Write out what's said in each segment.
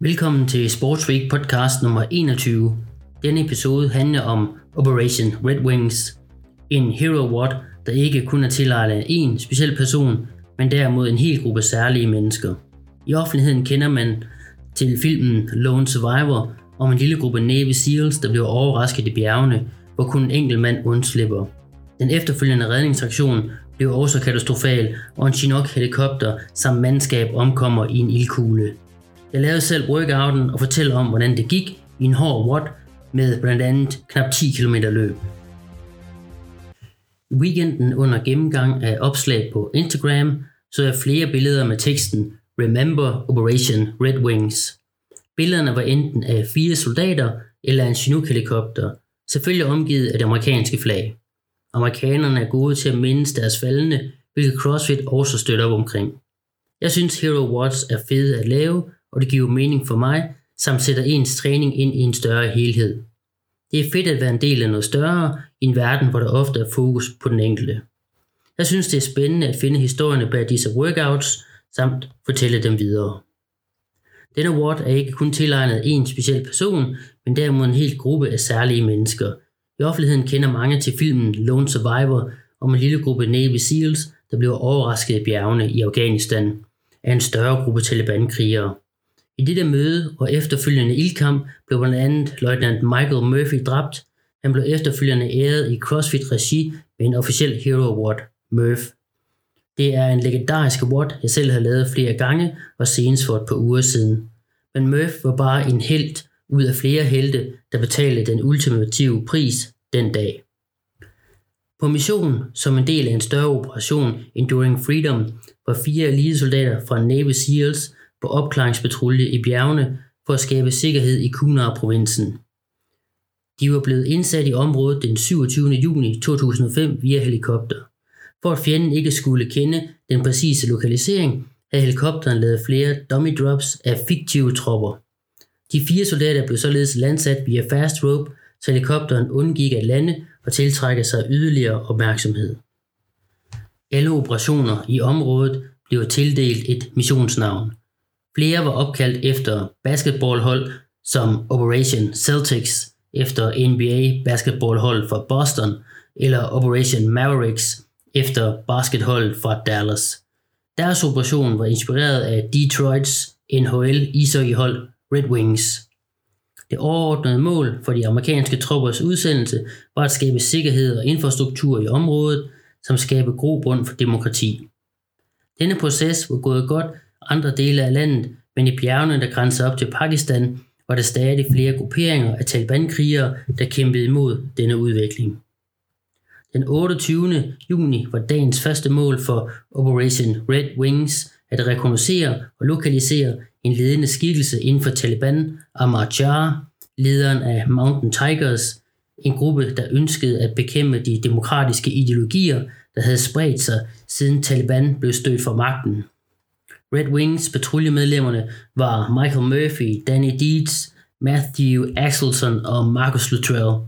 Velkommen til Sports Week podcast nummer 21. Denne episode handler om Operation Red Wings. En hero award, der ikke kun er tilegnet en speciel person, men derimod en hel gruppe særlige mennesker. I offentligheden kender man til filmen Lone Survivor om en lille gruppe Navy SEALs, der bliver overrasket i bjergene, hvor kun en enkelt mand undslipper. Den efterfølgende redningsaktion blev også katastrofal, og en Chinook helikopter samt mandskab omkommer i en ildkugle. Jeg lavede selv workouten og fortæller om, hvordan det gik i en hård watt med blandt andet knap 10 km løb. I weekenden under gennemgang af opslag på Instagram så jeg flere billeder med teksten Remember Operation Red Wings. Billederne var enten af fire soldater eller en Chinook helikopter, selvfølgelig omgivet af det amerikanske flag. Amerikanerne er gode til at mindes deres faldende, hvilket CrossFit også støtter op omkring. Jeg synes Hero Watts er fede at lave, og det giver mening for mig, samt sætter ens træning ind i en større helhed. Det er fedt at være en del af noget større i en verden, hvor der ofte er fokus på den enkelte. Jeg synes, det er spændende at finde historierne bag disse workouts, samt fortælle dem videre. Denne award er ikke kun tilegnet en speciel person, men derimod en hel gruppe af særlige mennesker. I offentligheden kender mange til filmen Lone Survivor om en lille gruppe Navy SEALs, der bliver overrasket i bjergene i Afghanistan af en større gruppe Taliban-krigere. I dette møde og efterfølgende ildkamp blev blandt andet løjtnant Michael Murphy dræbt. Han blev efterfølgende æret i CrossFit-regi med en officiel Hero Award, Murph. Det er en legendarisk award, jeg selv har lavet flere gange og senest for et par uger siden. Men Murph var bare en helt ud af flere helte, der betalte den ultimative pris den dag. På mission som en del af en større operation Enduring Freedom var fire elitesoldater fra Navy SEALs på opklaringspatrulje i bjergene for at skabe sikkerhed i Kunar-provinsen. De var blevet indsat i området den 27. juni 2005 via helikopter. For at fjenden ikke skulle kende den præcise lokalisering, havde helikopteren lavet flere dummy drops af fiktive tropper. De fire soldater blev således landsat via fast rope, så helikopteren undgik at lande og tiltrække sig yderligere opmærksomhed. Alle operationer i området blev tildelt et missionsnavn – Flere var opkaldt efter basketballhold som Operation Celtics efter NBA basketballhold fra Boston eller Operation Mavericks efter basketholdet fra Dallas. Deres operation var inspireret af Detroits NHL ishockeyhold Red Wings. Det overordnede mål for de amerikanske troppers udsendelse var at skabe sikkerhed og infrastruktur i området, som skabe grobund for demokrati. Denne proces var gået godt andre dele af landet, men i bjergene, der grænser op til Pakistan, var der stadig flere grupperinger af Taliban-krigere, der kæmpede imod denne udvikling. Den 28. juni var dagens første mål for Operation Red Wings at rekognosere og lokalisere en ledende skikkelse inden for Taliban, Ahmad Shah, lederen af Mountain Tigers, en gruppe, der ønskede at bekæmpe de demokratiske ideologier, der havde spredt sig siden Taliban blev stødt fra magten. Red Wings patruljemedlemmerne var Michael Murphy, Danny Deeds, Matthew Axelson og Marcus Luttrell.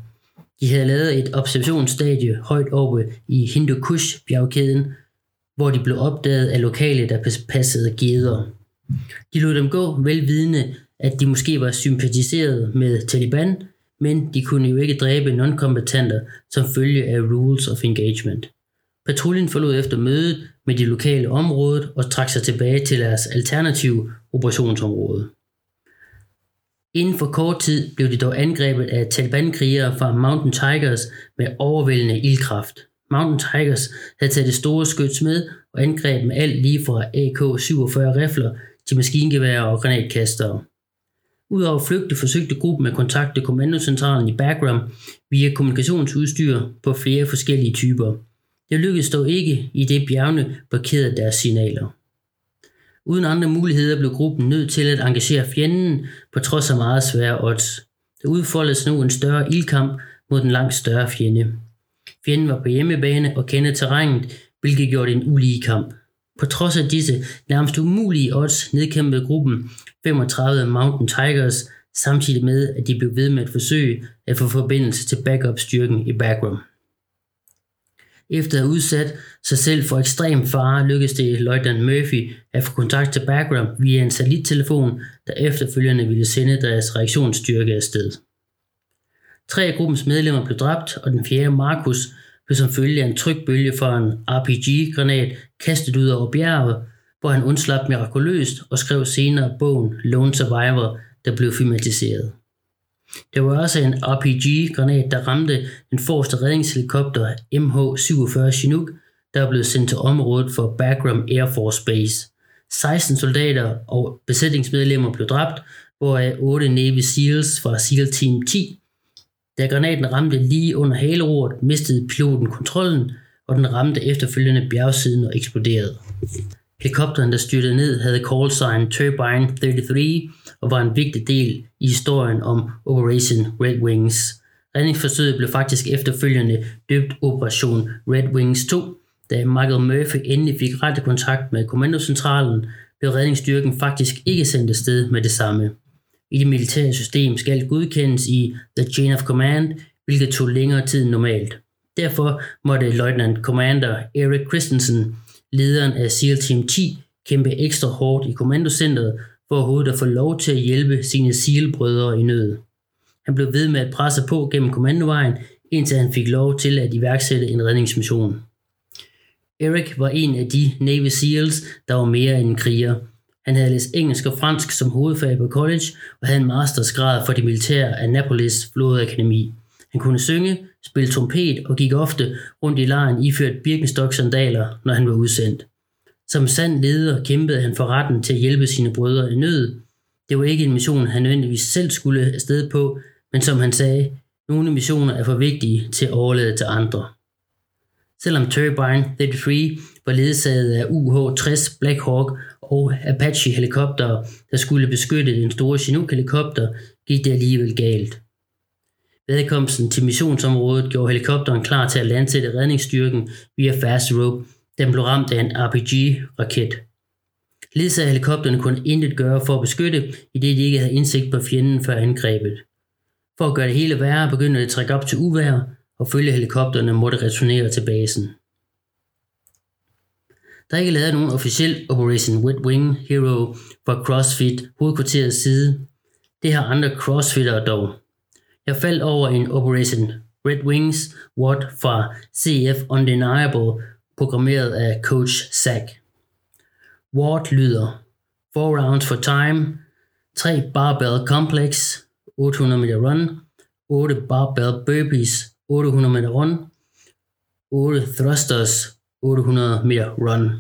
De havde lavet et observationsstadie højt oppe i Hindu Kush bjergkæden, hvor de blev opdaget af lokale, der passede geder. De lod dem gå velvidende, at de måske var sympatiseret med Taliban, men de kunne jo ikke dræbe non-kompetenter som følge af Rules of Engagement. Patruljen forlod efter mødet med de lokale området og trak sig tilbage til deres alternative operationsområde. Inden for kort tid blev de dog angrebet af Taliban-krigere fra Mountain Tigers med overvældende ildkraft. Mountain Tigers havde taget det store skyts med og angreb med alt lige fra AK-47 rifler til maskingeværer og granatkastere. Udover flygte forsøgte gruppen at kontakte kommandocentralen i Bagram via kommunikationsudstyr på flere forskellige typer – det lykkedes dog ikke, i det bjergene blokerede deres signaler. Uden andre muligheder blev gruppen nødt til at engagere fjenden på trods af meget svære odds. Der udfoldes nu en større ildkamp mod den langt større fjende. Fjenden var på hjemmebane og kendte terrænet, hvilket gjorde det en ulige kamp. På trods af disse nærmest umulige odds nedkæmpede gruppen 35 Mountain Tigers, samtidig med at de blev ved med at forsøge at få forbindelse til backup-styrken i Bagram. Efter at have udsat sig selv for ekstrem fare, lykkedes det Løjtnant Murphy at få kontakt til Bagram via en satellittelefon, der efterfølgende ville sende deres reaktionsstyrke afsted. Tre af gruppens medlemmer blev dræbt, og den fjerde, Markus, blev som følge af en trykbølge fra en RPG-granat kastet ud over bjerget, hvor han undslap mirakuløst og skrev senere bogen Lone Survivor, der blev filmatiseret. Der var også en RPG-granat, der ramte den forreste redningshelikopter MH-47 Chinook, der blev sendt til området for Bagram Air Force Base. 16 soldater og besætningsmedlemmer blev dræbt, hvoraf 8 Navy SEALs fra SEAL Team 10. Da granaten ramte lige under haleroret, mistede piloten kontrollen, og den ramte efterfølgende bjergsiden og eksploderede. Helikopteren, der styrtede ned, havde callsign Turbine 33 og var en vigtig del i historien om Operation Red Wings. Redningsforsøget blev faktisk efterfølgende døbt Operation Red Wings 2. Da Michael Murphy endelig fik rette kontakt med kommandocentralen, blev redningsstyrken faktisk ikke sendt afsted med det samme. I det militære system skal godkendes i The Chain of Command, hvilket tog længere tid end normalt. Derfor måtte Lieutenant Commander Eric Christensen lederen af SEAL Team 10, kæmpe ekstra hårdt i kommandocentret for overhovedet at få lov til at hjælpe sine SEAL-brødre i nød. Han blev ved med at presse på gennem kommandovejen, indtil han fik lov til at iværksætte en redningsmission. Eric var en af de Navy SEALs, der var mere end en kriger. Han havde læst engelsk og fransk som hovedfag på college og havde en mastersgrad for det militære Annapolis Flådeakademi. Han kunne synge, spille trompet og gik ofte rundt i lejren iført Birkenstock-sandaler, når han var udsendt. Som sand leder kæmpede han for retten til at hjælpe sine brødre i nød. Det var ikke en mission, han nødvendigvis selv skulle afsted på, men som han sagde, nogle missioner er for vigtige til at overlade til andre. Selvom Turbine 33 var ledsaget af UH-60 Black Hawk og Apache-helikoptere, der skulle beskytte den store Chinook-helikopter, gik det alligevel galt. Vedkomsten til missionsområdet gjorde helikopteren klar til at landsætte redningsstyrken via fast rope. Den blev ramt af en RPG-raket. Ledsager helikopterne kunne intet gøre for at beskytte, i det de ikke havde indsigt på fjenden før angrebet. For at gøre det hele værre, begyndte det at trække op til uvær, og følge helikopterne måtte returnere til basen. Der er ikke lavet nogen officiel Operation Wet Wing Hero fra CrossFit hovedkvarterets side. Det har andre crossfitter dog. Jeg faldt over en Operation Red Wings What fra CF Undeniable, programmeret af Coach Zach. Ward lyder 4 rounds for time, 3 barbell complex, 800 meter run, 8 barbell burpees, 800 meter run, 8 thrusters, 800 meter run.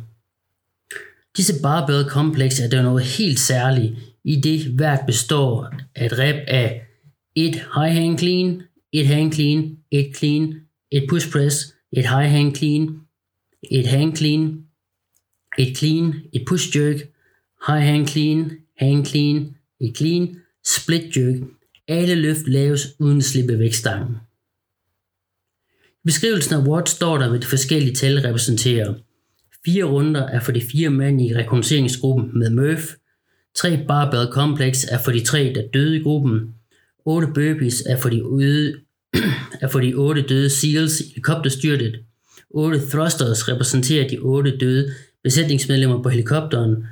Disse barbell complex er der noget helt særligt, i det hvert består af et rep af et high hang clean, et hang clean, et clean, et push press, et high hang clean, et hang clean, et clean, et push jerk, high hang clean, hang clean, et clean, split jerk. Alle løft laves uden at slippe væk stangen. I beskrivelsen af Watt står der, hvad de forskellige tal repræsenterer. Fire runder er for de fire mænd i rekognosceringsgruppen med Murph. Tre barbell complex er for de tre, der døde i gruppen. 8 burpees er for de, ude, er for de 8 døde SEALs i helikopterstyrtet. 8 thrusters repræsenterer de 8 døde besætningsmedlemmer på helikopteren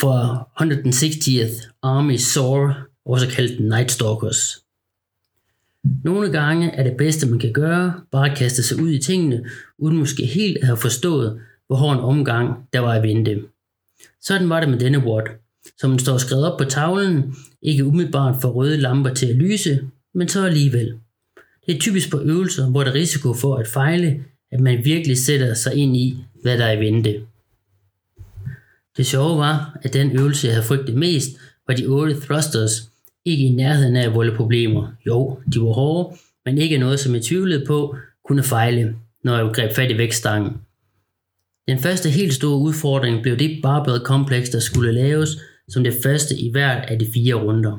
for 160th Army SOAR, også kaldt Night Stalkers. Nogle gange er det bedste, man kan gøre, bare at kaste sig ud i tingene, uden måske helt at have forstået, hvor hård en omgang der var at vente. Sådan var det med denne Watt som står skrevet op på tavlen, ikke umiddelbart får røde lamper til at lyse, men så alligevel. Det er typisk på øvelser, hvor der er risiko for at fejle, at man virkelig sætter sig ind i, hvad der er i vente. Det sjove var, at den øvelse, jeg havde frygtet mest, var de otte thrusters, ikke i nærheden af at volde problemer. Jo, de var hårde, men ikke noget, som jeg tvivlede på, kunne fejle, når jeg greb fat i vækstangen. Den første helt store udfordring blev det barbell kompleks, der skulle laves som det første i hvert af de fire runder.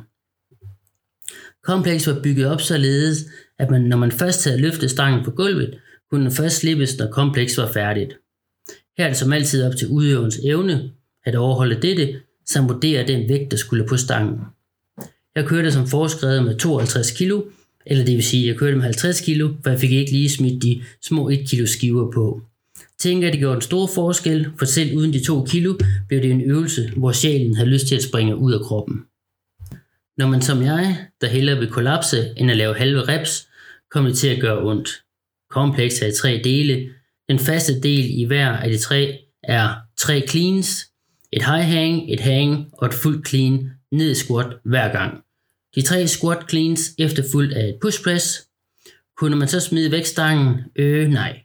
Komplekset var bygget op således, at man, når man først havde løftet stangen på gulvet, kunne den først slippes, når komplekset var færdigt. Her er det som altid op til udøverens evne at overholde dette, samt vurdere den vægt, der skulle på stangen. Jeg kørte som foreskrevet med 52 kg, Eller det vil sige, at jeg kørte med 50 kilo, for jeg fik ikke lige smidt de små 1 kilo skiver på. Tænker, at det gjorde en stor forskel, for selv uden de 2 kilo, blev det en øvelse, hvor sjælen havde lyst til at springe ud af kroppen. Når man som jeg, der hellere vil kollapse end at lave halve reps, kommer det til at gøre ondt. Kompleks er i tre dele. Den faste del i hver af de tre er tre cleans, et high hang, et hang og et fuldt clean ned squat hver gang. De tre squat cleans efterfulgt af et push press. Kunne man så smide vægtstangen? Øh, nej.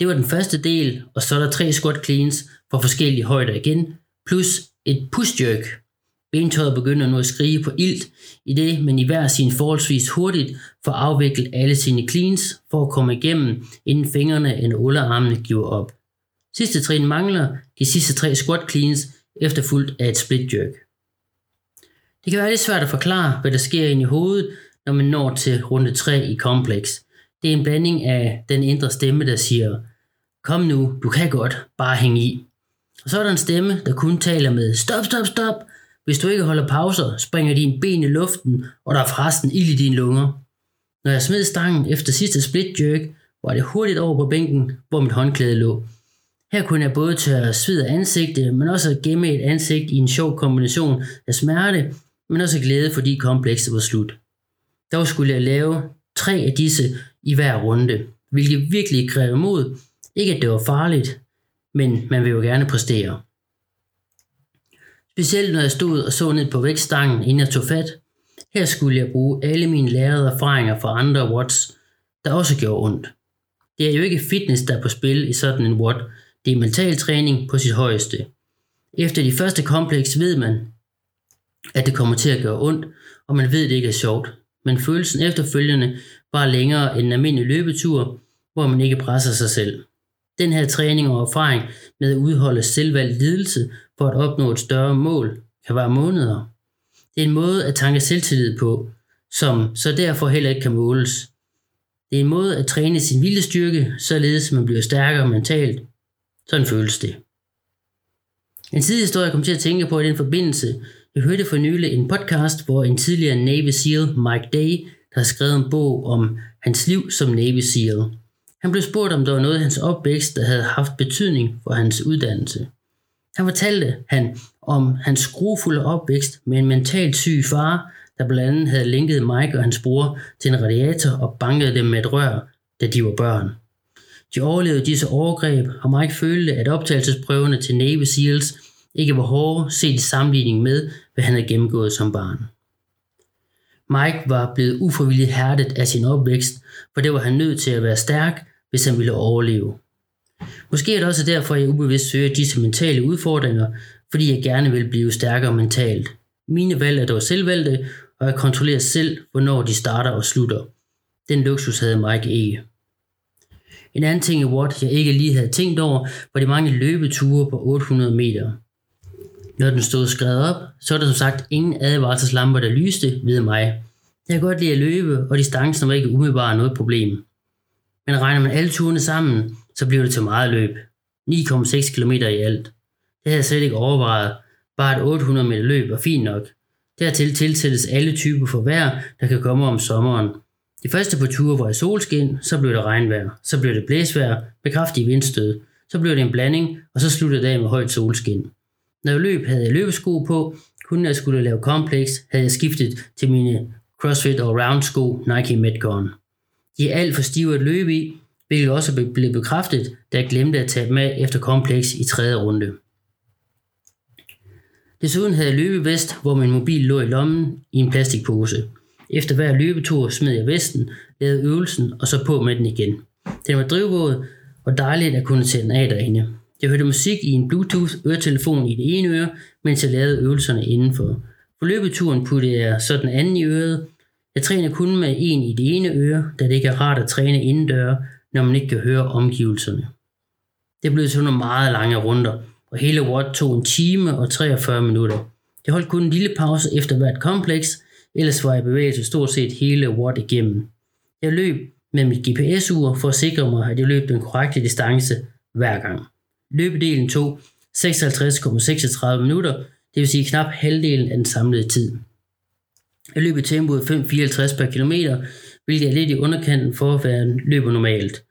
Det var den første del, og så er der tre squat cleans for forskellige højder igen, plus et push jerk. Bentøjet begynder nu at skrige på ilt, i det men i hver sin forholdsvis hurtigt for at afvikle alle sine cleans for at komme igennem, inden fingrene eller underarmene giver op. Sidste trin mangler de sidste tre squat cleans, efterfulgt af et split jerk. Det kan være lidt svært at forklare, hvad der sker ind i hovedet, når man når til runde 3 i kompleks. Det er en blanding af den indre stemme, der siger, kom nu, du kan godt, bare hæng i. Og så er der en stemme, der kun taler med, stop, stop, stop. Hvis du ikke holder pauser, springer dine ben i luften, og der er forresten ild i dine lunger. Når jeg smed stangen efter sidste split jerk, var det hurtigt over på bænken, hvor mit håndklæde lå. Her kunne jeg både tørre sved af ansigtet, men også gemme et ansigt i en sjov kombination af smerte, men også glæde, fordi komplekset var slut. Dog skulle jeg lave tre af disse i hver runde, hvilket virkelig krævede mod. Ikke at det var farligt, men man vil jo gerne præstere. Specielt når jeg stod og så ned på vægtstangen, inden jeg tog fat. Her skulle jeg bruge alle mine lærede erfaringer fra andre watts, der også gjorde ondt. Det er jo ikke fitness, der er på spil i sådan en watt. Det er mental træning på sit højeste. Efter de første kompleks ved man, at det kommer til at gøre ondt, og man ved, at det ikke er sjovt. Men følelsen efterfølgende var længere end en almindelig løbetur, hvor man ikke presser sig selv. Den her træning og erfaring med at udholde selvvalgt lidelse for at opnå et større mål kan være måneder. Det er en måde at tanke selvtillid på, som så derfor heller ikke kan måles. Det er en måde at træne sin viljestyrke, således man bliver stærkere mentalt. Sådan føles det. En sidehistorie jeg kom til at tænke på i den forbindelse, jeg hørte for nylig en podcast, hvor en tidligere Navy SEAL, Mike Day, der har skrevet en bog om hans liv som Navy SEAL. Han blev spurgt, om der var noget af hans opvækst, der havde haft betydning for hans uddannelse. Han fortalte han om hans skruefulde opvækst med en mentalt syg far, der blandt andet havde linket Mike og hans bror til en radiator og banket dem med et rør, da de var børn. De overlevede disse overgreb, og Mike følte, at optagelsesprøverne til Navy SEALs ikke var hårde set i sammenligning med, hvad han havde gennemgået som barn. Mike var blevet ufrivilligt hærdet af sin opvækst, for det var han nødt til at være stærk, hvis han ville overleve. Måske er det også derfor, at jeg ubevidst søger disse mentale udfordringer, fordi jeg gerne vil blive stærkere mentalt. Mine valg er dog selvvalgte, og jeg kontrollerer selv, hvornår de starter og slutter. Den luksus havde Mike ikke. En anden ting i Watt, jeg ikke lige havde tænkt over, var de mange løbeture på 800 meter. Når den stod skrevet op, så var der som sagt ingen advarselslamper, der lyste ved mig. Jeg kan godt lide at løbe, og distancen var ikke umiddelbart noget problem. Men regner man alle turene sammen, så bliver det til meget løb. 9,6 km i alt. Det havde jeg slet ikke overvejet. Bare et 800 meter løb var fint nok. Dertil tilsættes alle typer for vejr, der kan komme om sommeren. De første på ture var i solskin, så blev det regnvejr, så blev det blæsvejr med kraftige vindstød, så blev det en blanding, og så sluttede dagen med højt solskin. Når jeg løb, havde jeg løbesko på. Kun når jeg skulle lave kompleks, havde jeg skiftet til mine CrossFit og Round sko Nike Metcon. De er alt for stive at løbe i, hvilket også blev bekræftet, da jeg glemte at tage dem med efter kompleks i tredje runde. Desuden havde jeg løbevest, hvor min mobil lå i lommen i en plastikpose. Efter hver løbetur smed jeg vesten, lavede øvelsen og så på med den igen. Den var drivvåd og dejligt at kunne tage den af derinde. Jeg hørte musik i en Bluetooth-øretelefon i det ene øre, mens jeg lavede øvelserne indenfor. På løbeturen puttede jeg så den anden i øret. Jeg træner kun med en i det ene øre, da det ikke er rart at træne indendør, når man ikke kan høre omgivelserne. Det blev sådan nogle meget lange runder, og hele Watt tog en time og 43 minutter. Jeg holdt kun en lille pause efter hvert kompleks, ellers var jeg bevægelse stort set hele Watt igennem. Jeg løb med mit GPS-ur for at sikre mig, at jeg løb den korrekte distance hver gang. Løbedelen tog 56,36 minutter, det vil sige knap halvdelen af den samlede tid. Jeg løb i tempoet 5,54 per kilometer, hvilket er lidt i underkanten for at være løber normalt.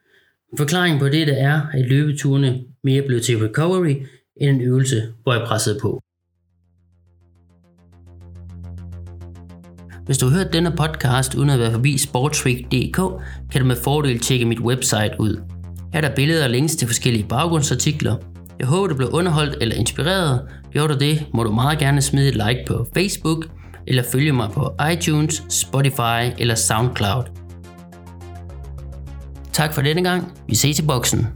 Forklaringen på dette er, at løbeturene mere blev til recovery end en øvelse, hvor jeg pressede på. Hvis du har hørt denne podcast uden at være forbi sportsweek.dk, kan du med fordel tjekke mit website ud. Her er der billeder og links til forskellige baggrundsartikler. Jeg håber, du blev underholdt eller inspireret. Gjorde du det, må du meget gerne smide et like på Facebook, eller følge mig på iTunes, Spotify eller SoundCloud. Tak for denne gang. Vi ses i boksen.